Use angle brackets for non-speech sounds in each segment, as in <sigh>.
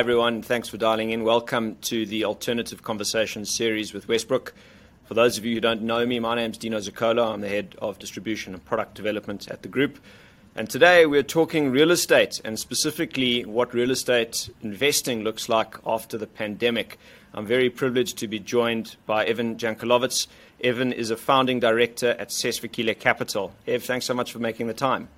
everyone. Thanks for dialing in. Welcome to the Alternative Conversations series with Westbrooke. For those of you who don't know me, my name is Dino Zuccollo. I'm the head of distribution and product development at the group. And today we're talking real estate and specifically what real estate investing looks like after the pandemic. I'm very privileged to be joined by Evan Jankelowitz. Evan is a founding director at Sesfikile Capital. Ev, thanks so much for making the time.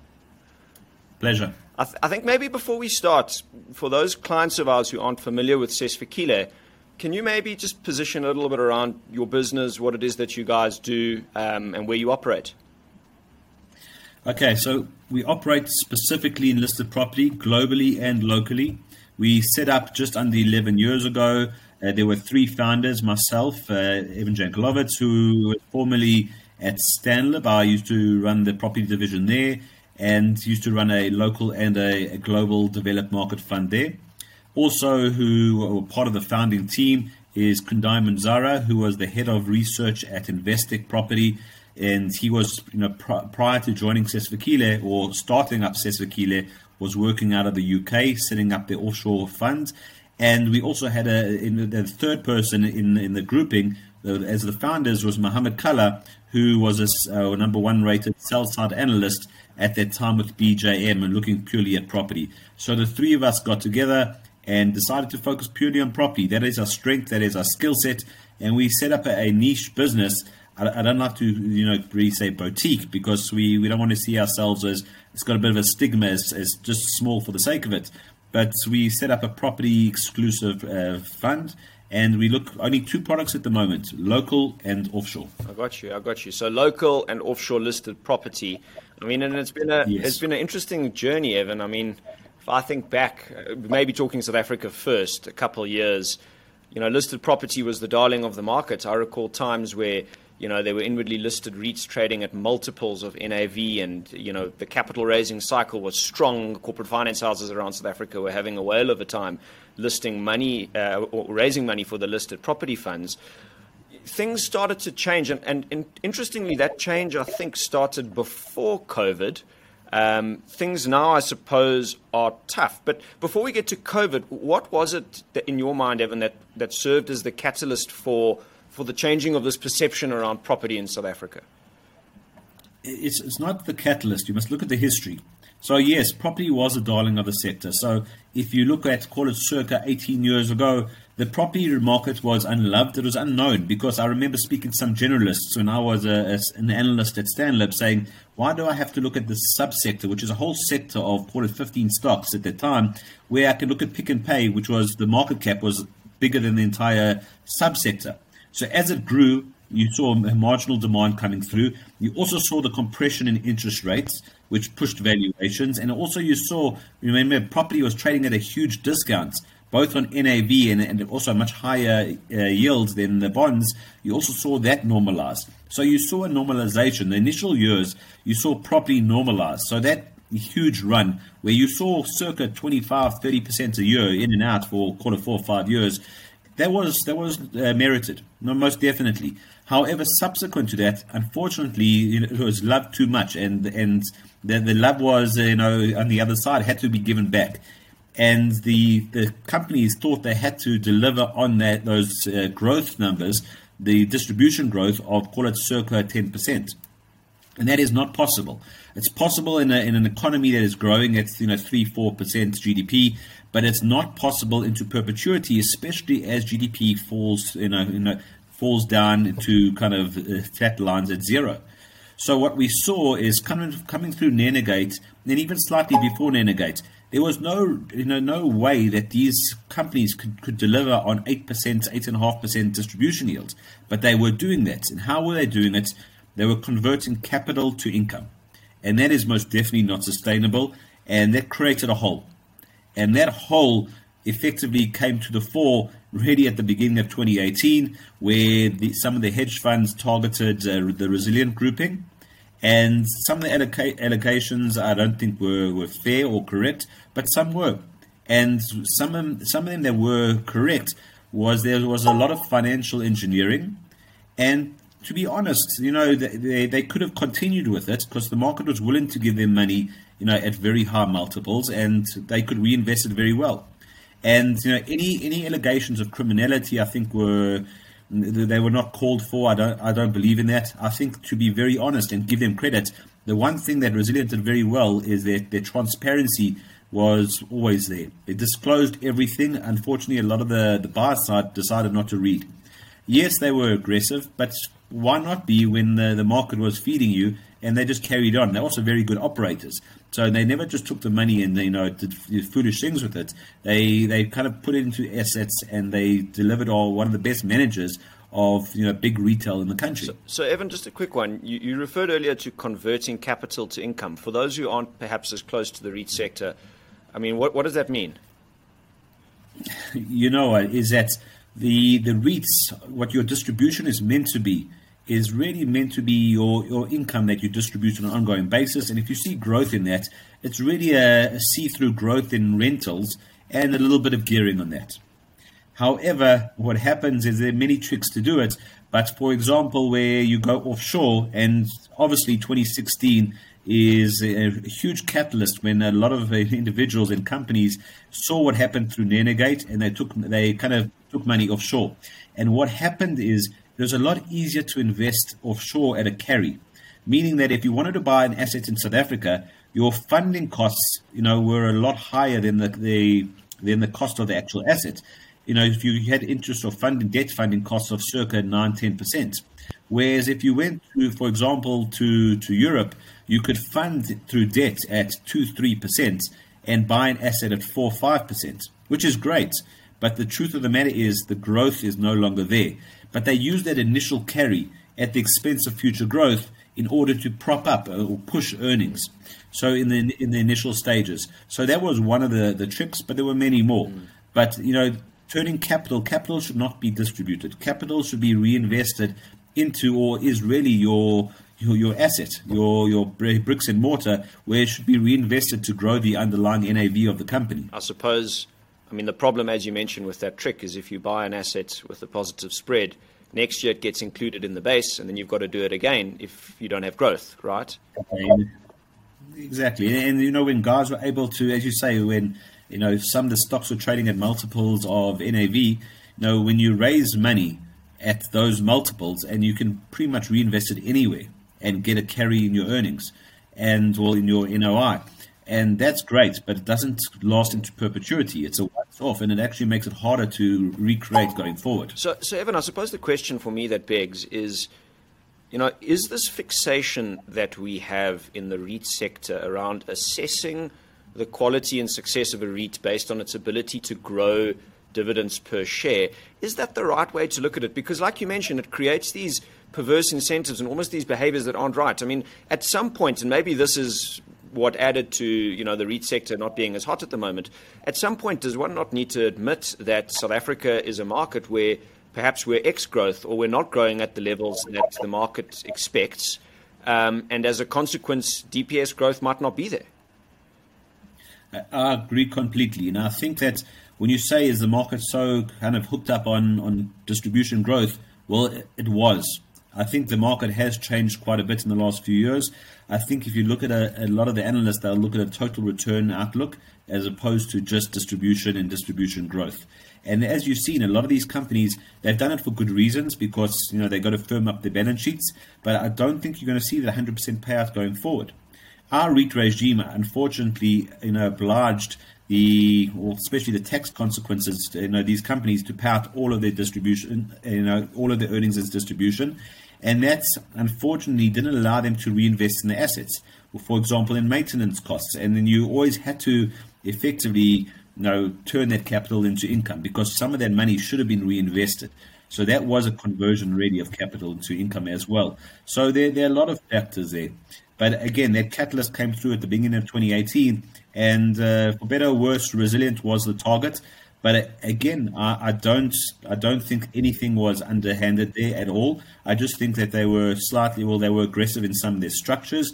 Pleasure. I, th- I, think maybe before we start, for those clients of ours who aren't familiar with Sesfikile, can you maybe just position a little bit around your business, what it is that you guys do, um, and where you operate? Okay, so we operate specifically in listed property globally and locally. We set up just under 11 years ago. Uh, there were three founders, myself, uh, Evan Jankelowitz, who was formerly at Stanlib. I used to run the property division there and used to run a local and a, a global developed market fund there. Also, who were part of the founding team is Kundai Manzara, who was the head of research at Investec Property, and he was, you know, pr- prior to joining Sesfikile or starting up Sesfikile, was working out of the UK, setting up the offshore funds. And we also had a, the third person in in the grouping as the founders was Mohammed Kalla, who was a uh, number one rated sell side analyst at that time with BJM and looking purely at property. So the three of us got together and decided to focus purely on property. That is our strength, that is our skill set, and we set up a, a niche business. I, I, don't like to, you know, really say boutique because we, we don't want to see ourselves as it's got a bit of a stigma as, as just small for the sake of it. But we set up a property exclusive uh, fund and we look only two products at the moment local and offshore i got you i got you so local and offshore listed property i mean and it's been a yes. it's been an interesting journey evan i mean if I think back, uh, maybe talking South Africa first, a couple of years, you know, listed property was the darling of the market. I recall times where, you know, there were inwardly listed REITs trading at multiples of NAV and, you know, the capital raising cycle was strong. Corporate finance houses around South Africa were having a whale of a time listing money uh, or raising money for the listed property funds. Things started to change, and, and, and interestingly, that change I think started before COVID um, things now, I suppose, are tough. But before we get to COVID, what was it in your mind, Evan, that, that served as the catalyst for, for the changing of this perception around property in South Africa? It's, it's not the catalyst. You must look at the history. So, yes, property was a darling of the sector. So, if you look at, call it circa 18 years ago, the property market was unloved. It was unknown because I remember speaking to some generalists when I was a, a, an analyst at Stanlib saying, why do I have to look at the subsector, which is a whole sector of, call it 15 stocks at the time, where I can look at Pick n Pay, which was the market cap was bigger than the entire subsector. So as it grew, you saw a marginal demand coming through. You also saw the compression in interest rates, which pushed valuations. And also you saw, remember, property was trading at a huge discount both on NAV and, and also much higher uh, yields than the bonds, you also saw that normalize. So you saw a normalization. The initial years, you saw property normalize. So that huge run where you saw circa 25, 30% a year in and out for quarter four five years, that was that was uh, merited, no, most definitely. However, subsequent to that, unfortunately, you know, it was loved too much, and and the, the love was, you know, on the other side had to be given back and the the companies thought they had to deliver on that those uh, growth numbers, the distribution growth of call it circa ten percent, and that is not possible. It's possible in, a, in an economy that is growing at you know three four percent GDP, but it's not possible into perpetuity, especially as GDP falls you know, you know falls down to kind of uh, flat lines at zero. So what we saw is coming coming through Nenegate, and even slightly before Nenegate, there was no you know no way that these companies could, could deliver on eight percent, eight and a half percent distribution yields, but they were doing that. And how were they doing it? They were converting capital to income, and that is most definitely not sustainable. And that created a hole, and that hole effectively came to the fore really at the beginning of 2018, where the, some of the hedge funds targeted uh, the Resilient grouping and some of the alloc- allocations I don't think were, were fair or correct, but some were. And some of, them, some of them that were correct was there was a lot of financial engineering. And to be honest, you know, they, they could have continued with it because the market was willing to give them money, you know, at very high multiples and they could reinvest it very well. And you know, any any allegations of criminality, I think were they were not called for. I don't I don't believe in that. I think to be very honest and give them credit, the one thing that Resilient did very well is that their transparency was always there. They disclosed everything. Unfortunately, a lot of the the buyer side decided not to read. Yes, they were aggressive, but why not be when the, the market was feeding you and they just carried on? They're also very good operators. So they never just took the money and you know did foolish things with it. They they kind of put it into assets and they delivered all one of the best managers of you know big retail in the country. So, so Evan, just a quick one. You, you, referred earlier to converting capital to income. For those who aren't perhaps as close to the REIT sector, I mean, what what does that mean? <laughs> You know, is that the the REITs what your distribution is meant to be is really meant to be your, your income that you distribute on an ongoing basis. And if you see growth in that, it's really a, a see through growth in rentals and a little bit of gearing on that. However, what happens is there are many tricks to do it. But for example, where you go offshore, and obviously 2016 is a, huge catalyst when a lot of uh, individuals and companies saw what happened through Nenegate and they took they kind of took money offshore. And what happened is it was a lot easier to invest offshore at a carry, meaning that if you wanted to buy an asset in South Africa, your funding costs, you know, were a lot higher than the, the than the cost of the actual asset. You know, if you had interest or funding, debt funding costs of circa 9 10%. Whereas if you went to, for example, to, to Europe, you could fund through debt at 2 3% and buy an asset at 4 5%, which is great. But the truth of the matter is the growth is no longer there but they use that initial carry at the expense of future growth in order to prop up or push earnings. So in the in the initial stages, so that was one of the the tricks, but there were many more. Mm. But you know, turning capital, capital should not be distributed. Capital should be reinvested into or is really your your, your asset, your your bricks and mortar, where it should be reinvested to grow the underlying NAV of the company. I suppose I mean, the problem, as you mentioned, with that trick is if you buy an asset with a positive spread, next year it gets included in the base, and then you've got to do it again if you don't have growth, right? Exactly. And, you know, when guys were able to, as you say, when, you know, some of the stocks were trading at multiples of NAV, you know, when you raise money at those multiples and you can pretty much reinvest it anywhere and get a carry in your earnings and, well, in your NOI and that's great, but it doesn't last into perpetuity. It's a once off, and it actually makes it harder to recreate going forward. So, so Evan, I suppose the question for me that begs is, you know, is this fixation that we have in the REIT sector around assessing the quality and success of a REIT based on its ability to grow dividends per share, is that the right way to look at it? Because, like you mentioned, it creates these perverse incentives and almost these behaviors that aren't right. I mean, at some point, and maybe this is what added to you know the REIT sector not being as hot at the moment. At some point, does one not need to admit that South Africa is a market where perhaps we're ex growth or we're not growing at the levels that the market expects, um, and as a consequence, DPS growth might not be there. I agree completely, and I think that when you say is the market so kind of hooked up on on distribution growth, well, it was. I think the market has changed quite a bit in the last few years. I think if you look at a, a, lot of the analysts, they'll look at a total return outlook as opposed to just distribution and distribution growth. And as you've seen, a lot of these companies, they've done it for good reasons because, you know, they've got to firm up their balance sheets. But I don't think you're going to see the 100% payout going forward. Our REIT regime, unfortunately, you know, obliged the, especially the tax consequences, you know, these companies to pay out all of their distribution, you know, all of their earnings as distribution. And that unfortunately didn't allow them to reinvest in the assets, for example, in maintenance costs. And then you always had to effectively you know, turn that capital into income because some of that money should have been reinvested. So that was a conversion really of capital into income as well. So there, there are a lot of factors there. But again, that catalyst came through at the beginning of 2018. And uh, for better or worse, Resilient was the target. But uh, again, I, I, don't I don't think anything was underhanded there at all. I just think that they were slightly well, they were aggressive in some of their structures,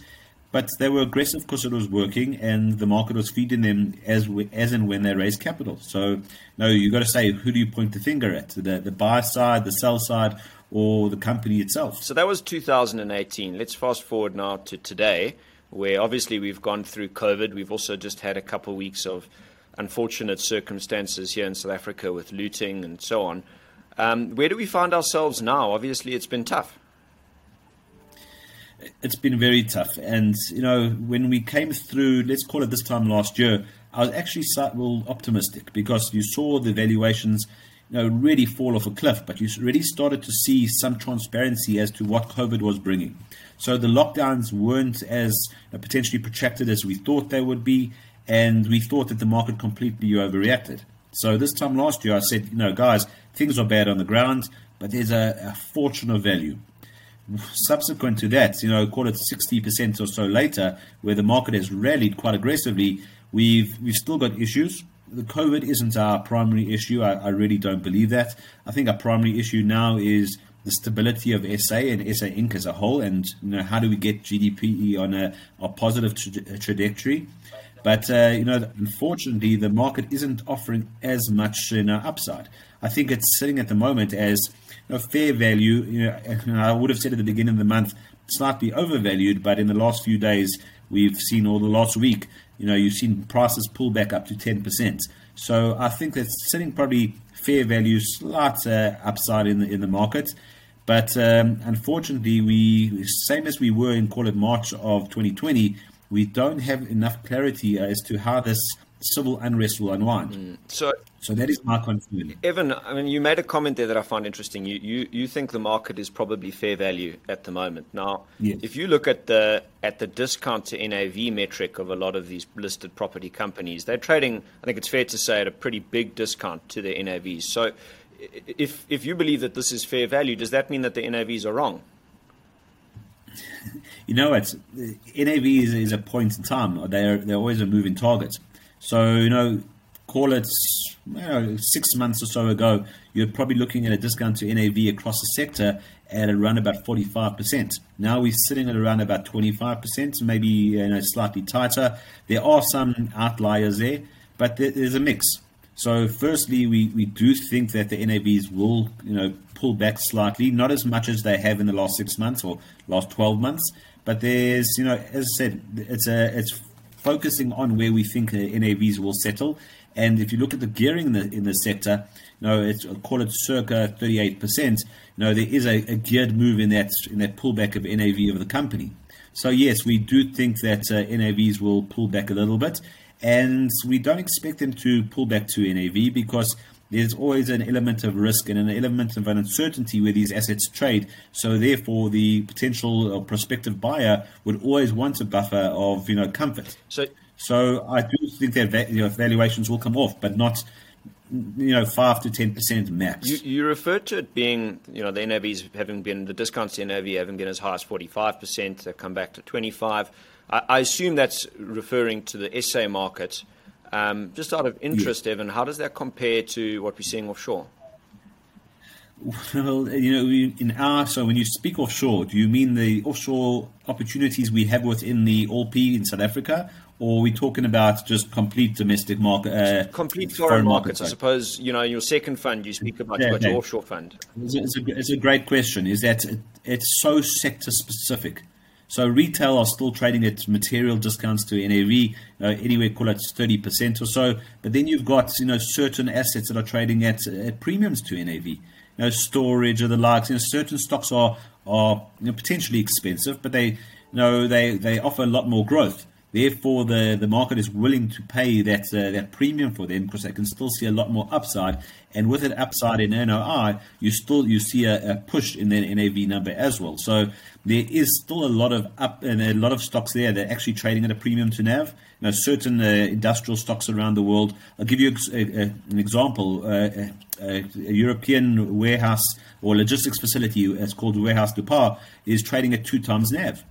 but they were aggressive because it was working and the market was feeding them as as and when they raised capital. So no, you got to say who do you point the finger at? The the buy side, the sell side, or the company itself? So that was 2018. Let's fast forward now to today, where obviously we've gone through COVID. We've also just had a couple of weeks of unfortunate circumstances here in South Africa with looting and so on. Um, where do we find ourselves now? Obviously, it's been tough. It's been very tough. And, you know, when we came through, let's call it this time last year, I was actually well optimistic because you saw the valuations you know, really fall off a cliff, but you already started to see some transparency as to what COVID was bringing. So the lockdowns weren't as potentially protracted as we thought they would be, and we thought that the market completely overreacted. So this time last year, I said, you know, guys, things are bad on the ground, but there's a, a fortune of value. Subsequent to that, you know, call it 60% or so later, where the market has rallied quite aggressively, we've we've still got issues. The COVID isn't our primary issue. I, I really don't believe that. I think our primary issue now is the stability of SA and SA Inc. as a whole, and you know how do we get GDP on a, a positive tra- trajectory. But uh, you know, unfortunately, the market isn't offering as much you know, upside. I think it's sitting at the moment as you know, fair value. You know, I would have said at the beginning of the month, slightly overvalued, but in the last few days, we've seen, or the last week, you know, you've seen prices pull back up to 10%. So I think that's sitting probably fair value, slight uh, upside in the in the market. But um, unfortunately, we same as we were in call it March of 2020, we don't have enough clarity as to how this civil unrest will unwind. Mm. So, so that is my concern. Evan, I mean, you made a comment there that I find interesting. You, you, you think the market is probably fair value at the moment. Now, yes. if you look at the at the discount to NAV metric of a lot of these listed property companies, they're trading. I think it's fair to say at a pretty big discount to their NAVs. So, if if you believe that this is fair value, does that mean that the NAVs are wrong? You know, it's NAV is, is, a point in time. They're they're always a moving target. So you know, call it you know, six months or so ago, you're probably looking at a discount to NAV across the sector at around about 45%. Now we're sitting at around about 25%, maybe you know, slightly tighter. There are some outliers there, but there's a mix. So, firstly, we, we do think that the NAVs will, you know, pull back slightly, not as much as they have in the last six months or last 12 months. But there's, you know, as I said, it's a it's focusing on where we think the NAVs will settle. And if you look at the gearing in the, in the sector, you know, it's call it circa 38%. You know, there is a, a geared move in that in that pullback of NAV of the company. So yes, we do think that uh, NAVs will pull back a little bit, and we don't expect them to pull back to NAV because there's always an element of risk and an element of uncertainty where these assets trade. So therefore, the potential or prospective buyer would always want a buffer of you know comfort. So, so I do think that you know, valuations will come off, but not you know five to ten percent max. You, you referred to it being you know the NAVs having been the discounts to NAV having been as high as forty five percent. They've come back to twenty five. I, I assume that's referring to the SA market. Um, just out of interest. Evan, how does that compare to what we're seeing offshore? Well, you know, in our so when you speak offshore, do you mean the offshore opportunities we have within the OP in South Africa, or are we talking about just complete domestic market? Uh, complete foreign, markets. I suppose you know in your second fund you speak about yeah, your offshore fund. It's a, it's, a, it's a, great question. Is it's so sector specific. So retail are still trading at material discounts to NAV, uh, anywhere call it thirty percent or so. But then you've got you know certain assets that are trading at, at premiums to NAV. You know storage or the likes. You know certain stocks are are you know, potentially expensive, but they you know they they offer a lot more growth. Therefore, the, the market is willing to pay that uh, that premium for them because they can still see a lot more upside. And with an upside in NOI, you still you see a, a, push in the NAV number as well. So there is still a lot of up and a lot of stocks there that are actually trading at a premium to NAV. You know, certain uh, industrial stocks around the world. I'll give you a, a, an example. Uh, a, European warehouse or logistics facility, it's called Warehouse du is trading at two times NAV.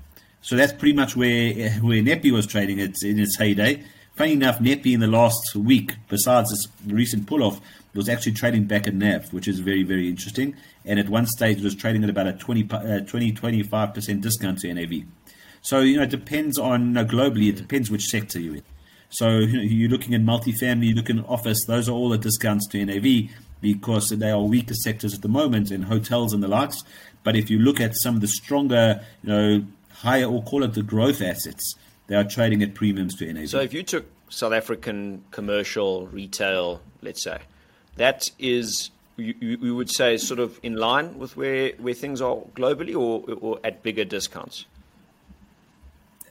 So that's pretty much where where NEPI was trading in its heyday. Funny enough, NEPI in the last week, besides this recent pull off, was actually trading back at NAV, which is very, very interesting. And at one stage, it was trading at about a 20, uh, 20 25% discount to NAV. So, you know, it depends on, you know, globally, it depends which sector you're in. So, <laughs> you know, you're looking at multifamily, you're looking at office, those are all the discounts to NAV because they are weaker sectors at the moment in hotels and the likes. But if you look at some of the stronger, you know, higher, or call it the growth assets, they are trading at premiums to NAV. So if you took South African commercial retail, let's say, that is you, you would say sort of in line with where, where things are globally or, or at bigger discounts?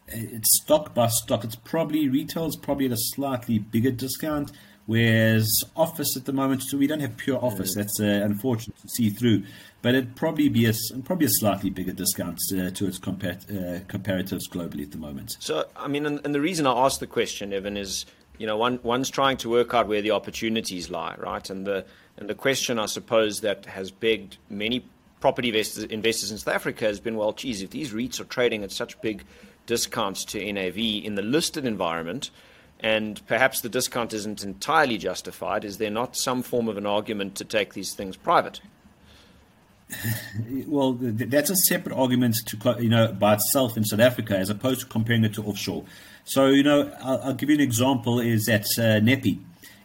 It's stock by stock. It's probably retail is probably at a slightly bigger discount, whereas office at the moment. So we don't have pure office. Mm. That's uh, unfortunate to see through, but it'd probably be a probably a slightly bigger discount uh, to its compar- uh, comparatives globally at the moment. So I mean, and, and the reason I asked the question, Evan, is you know one one's trying to work out where the opportunities lie, right? And the and the question, I suppose, that has begged many property investors, investors in South Africa has been, well, geez, if these REITs are trading at such big discounts to NAV in the listed environment, and perhaps the discount isn't entirely justified, is there not some form of an argument to take these things private? <laughs> well, that's a separate argument to you know by itself in South Africa, as opposed to comparing it to offshore. So, you know, I'll, I'll give you an example. Is that uh, NEPI?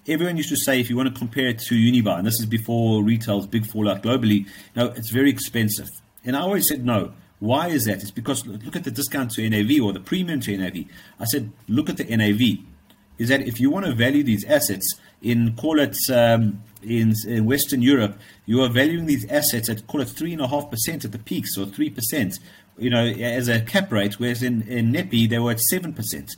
everyone used to say if you want to compare it to Unibail, and this is before retail's big fallout globally, know, it's very expensive. And I always said no. Why is that? It's because look at the discount to NAV or the premium to NAV. I said, look at the NAV. Is that if you want to value these assets in, call it, um, in, in, Western Europe, you are valuing these assets at, call it, 3.5% at the peaks or 3%, you know, as a cap rate, whereas in, in NEPI, they were at 7%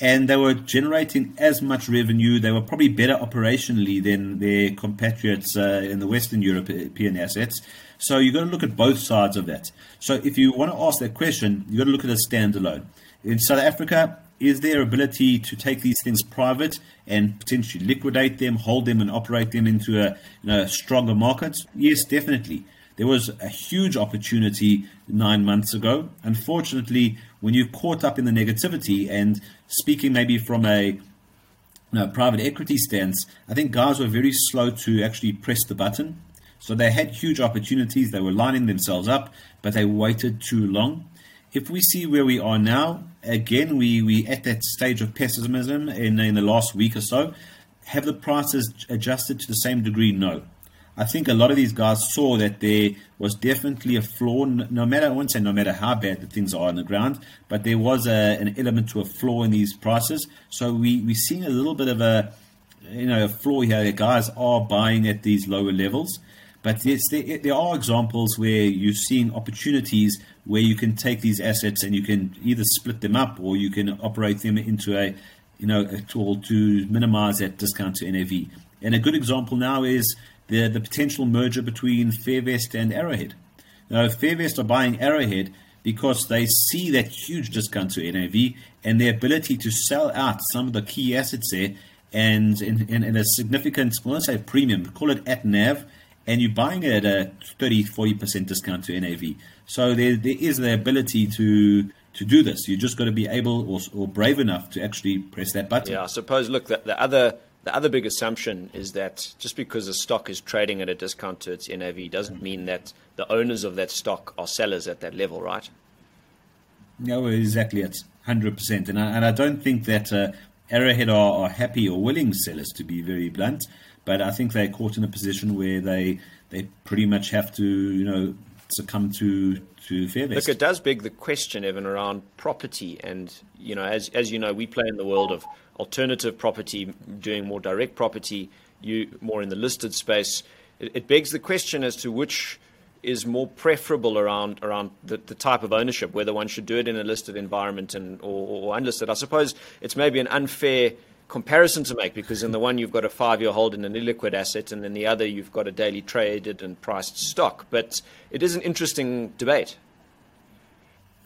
and they were generating as much revenue. They were probably better operationally than their compatriots uh, in the Western European assets. So you've got to look at both sides of that. So if you want to ask that question, you've got to look at a standalone. In South Africa, is their ability to take these things private and potentially liquidate them, hold them, and operate them into a you know, stronger market? Yes, definitely. There was a huge opportunity nine months ago. Unfortunately, when you're caught up in the negativity and speaking maybe from a you know, private equity stance, I think guys were very slow to actually press the button. So they had huge opportunities. They were lining themselves up, but they waited too long. If we see where we are now, again, we we at that stage of pessimism in in the last week or so. Have the prices adjusted to the same degree? No. I think a lot of these guys saw that there was definitely a flaw, no matter, I wouldn't say no matter how bad the things are on the ground, but there was a, an element to a flaw in these prices. So we, we're seeing a little bit of a, you know, a flaw here. The guys are buying at these lower levels. But yes, there, there are examples where you're seeing opportunities where you can take these assets and you can either split them up or you can operate them into a, you know, a tool to minimize that discount to NAV. And a good example now is the, the potential merger between Fairvest and Arrowhead. Now, Fairvest are buying Arrowhead because they see that huge discount to NAV and their ability to sell out some of the key assets there and in, a significant, well, let's say premium, call it at NAV, and you're buying it at a 30, 40% discount to NAV. So there, there is the ability to to do this. You just got to be able or, or brave enough to actually press that button. Yeah, I suppose, look, the, the other the other big assumption is that just because a stock is trading at a discount to its NAV doesn't mean that the owners of that stock are sellers at that level, right? No, exactly. It's 100%. And I, and I don't think that uh, Arrowhead are, are happy or willing sellers, to be very blunt. But I think they're caught in a position where they they pretty much have to, you know, succumb to to Fairvest. Look, it does beg the question, Evan, around property, and you know, as as you know, we play in the world of alternative property, doing more direct property, you more in the listed space. It, it begs the question as to which is more preferable around around the, the, type of ownership, whether one should do it in a listed environment and or, or unlisted. I suppose it's maybe an unfair comparison to make because in the one you've got a five year hold in an illiquid asset and in the other you've got a daily traded and priced stock. But it is an interesting debate.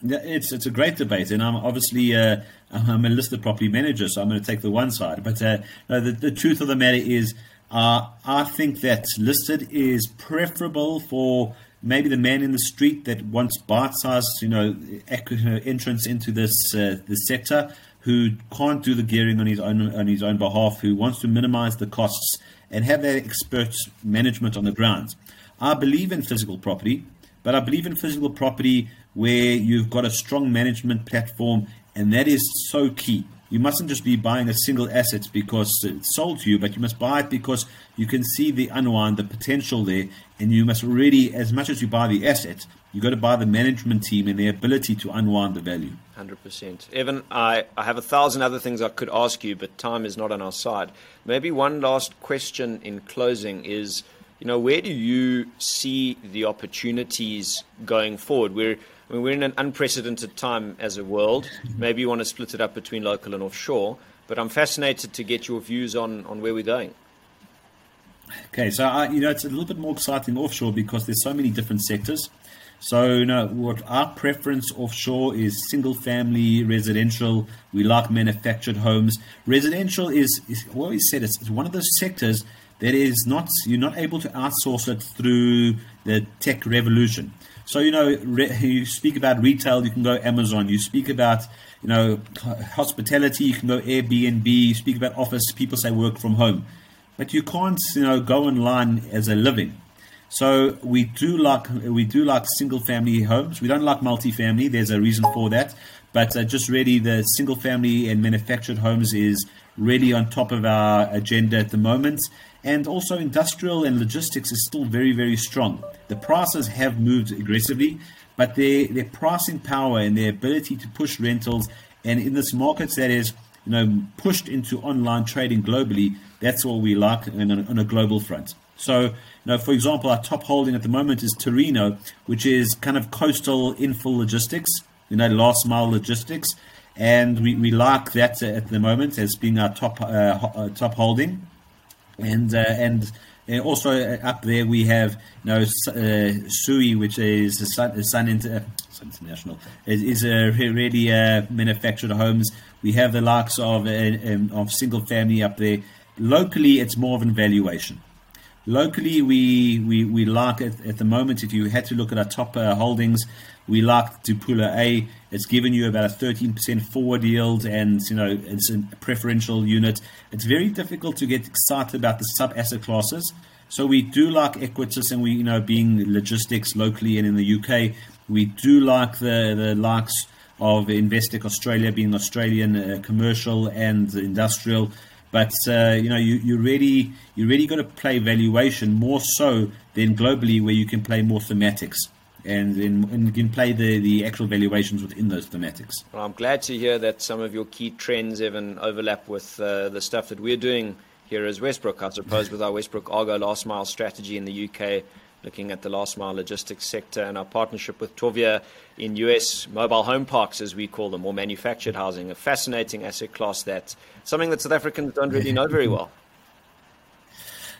Yeah, it's it's a great debate, and I'm obviously uh, I'm a listed property manager, so I'm going to take the one side. But uh, no, the, the truth of the matter is, uh, I think that listed is preferable for maybe the man in the street that wants bite-sized, you know, entrance into this uh, this sector who can't do the gearing on his own on his own behalf, who wants to minimize the costs and have that expert management on the ground. I believe in physical property, but I believe in physical property where you've got a strong management platform, and that is so key. You mustn't just be buying a single asset because it's sold to you, but you must buy it because you can see the unwind, the potential there, and you must really, as much as you buy the asset, You've got to buy the management team and their ability to unwind the value. 100%. Evan, I, I have a thousand other things I could ask you, but time is not on our side. Maybe one last question in closing is, you know, where do you see the opportunities going forward? We're, I mean, we're in an unprecedented time as a world. Maybe you want to split it up between local and offshore, but I'm fascinated to get your views on, on where we're going. Okay, so I, you know it's a little bit more exciting offshore because there's so many different sectors. So, know, what our preference offshore is single family residential. We like manufactured homes. Residential is, is we said, it's, it's one of those sectors that is not, you're not able to outsource it through the tech revolution. So, you know, re, you speak about retail, you can go Amazon. You speak about, you know, hospitality, you can go Airbnb. You speak about office, people say work from home. But you can't, you know, go online as a living. So we do like we do like single family homes. We don't like multi-family. There's a reason for that. But uh, just really the single family and manufactured homes is really on top of our agenda at the moment. And also industrial and logistics is still very, very strong. The prices have moved aggressively, but their, their pricing power and their ability to push rentals and in this market that is you know pushed into online trading globally, that's what we like on a, on a global front. So you know, for example, our top holding at the moment is Terreno, which is kind of coastal infill logistics, you know, last mile logistics, and we, we like that at the moment as being our top uh, uh top holding, and uh, and. also uh, up there we have you know uh, Sui, which is a Sun, a Sun, Inter, International, is, a really uh, manufactured homes. We have the likes of um, of single family up there. Locally, it's more of an valuation. Locally, we, we, we like at, at the moment, if you had to look at our top uh, holdings, we like Dipula A. It's given you about a 13% forward yield and, you know, it's a preferential unit. It's very difficult to get excited about the sub asset classes. So we do like Equites and we, you know, being logistics locally and in the UK, we do like the, the likes of Investec Australia being Australian uh, commercial and industrial. But uh, you know, you you really you really got to play valuation more so than globally, where you can play more thematics and, in, and you can play the, the actual valuations within those thematics. Well, I'm glad to hear that some of your key trends even overlap with uh, the stuff that we're doing here as Westbrooke. I suppose with our Westbrooke Argo last mile strategy in the UK, looking at the last mile logistics sector and our partnership with Tovia in US mobile home parks, as we call them, or manufactured housing, a fascinating asset class that something that South Africans don't really know very well.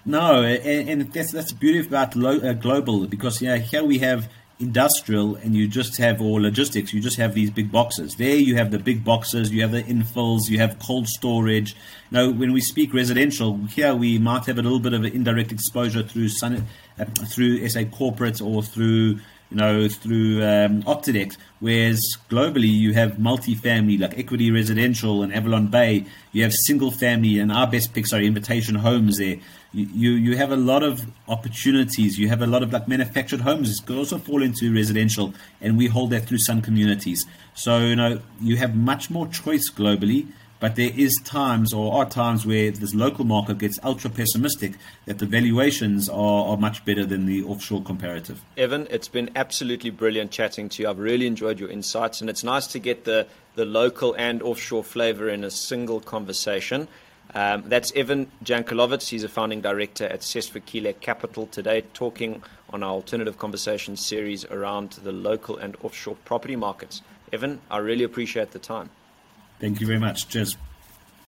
No, and, that's that's the beauty about uh, global because yeah, here we have industrial and you just have or logistics you just have these big boxes there you have the big boxes you have the infills you have cold storage now when we speak residential here we might have a little bit of an indirect exposure through sun, uh, through SA corporate or through you know through um, Octodec whereas globally you have multi-family like equity residential and Avalon Bay you have single family and our best picks are invitation homes there you, you have a lot of opportunities. You have a lot of like manufactured homes. Could also fall into residential, and we hold that through Sun Communities. So you know you have much more choice globally, but there is times or are times where this local market gets ultra pessimistic that the valuations are, are much better than the offshore comparative. Evan, it's been absolutely brilliant chatting to you. I've really enjoyed your insights, and it's nice to get the the local and offshore flavor in a single conversation. Um, that's Evan Jankelowitz. He's a founding director at Sesfikile Capital today, talking on our alternative conversation series around the local and offshore property markets. Evan, I really appreciate the time. Thank you very much. Cheers.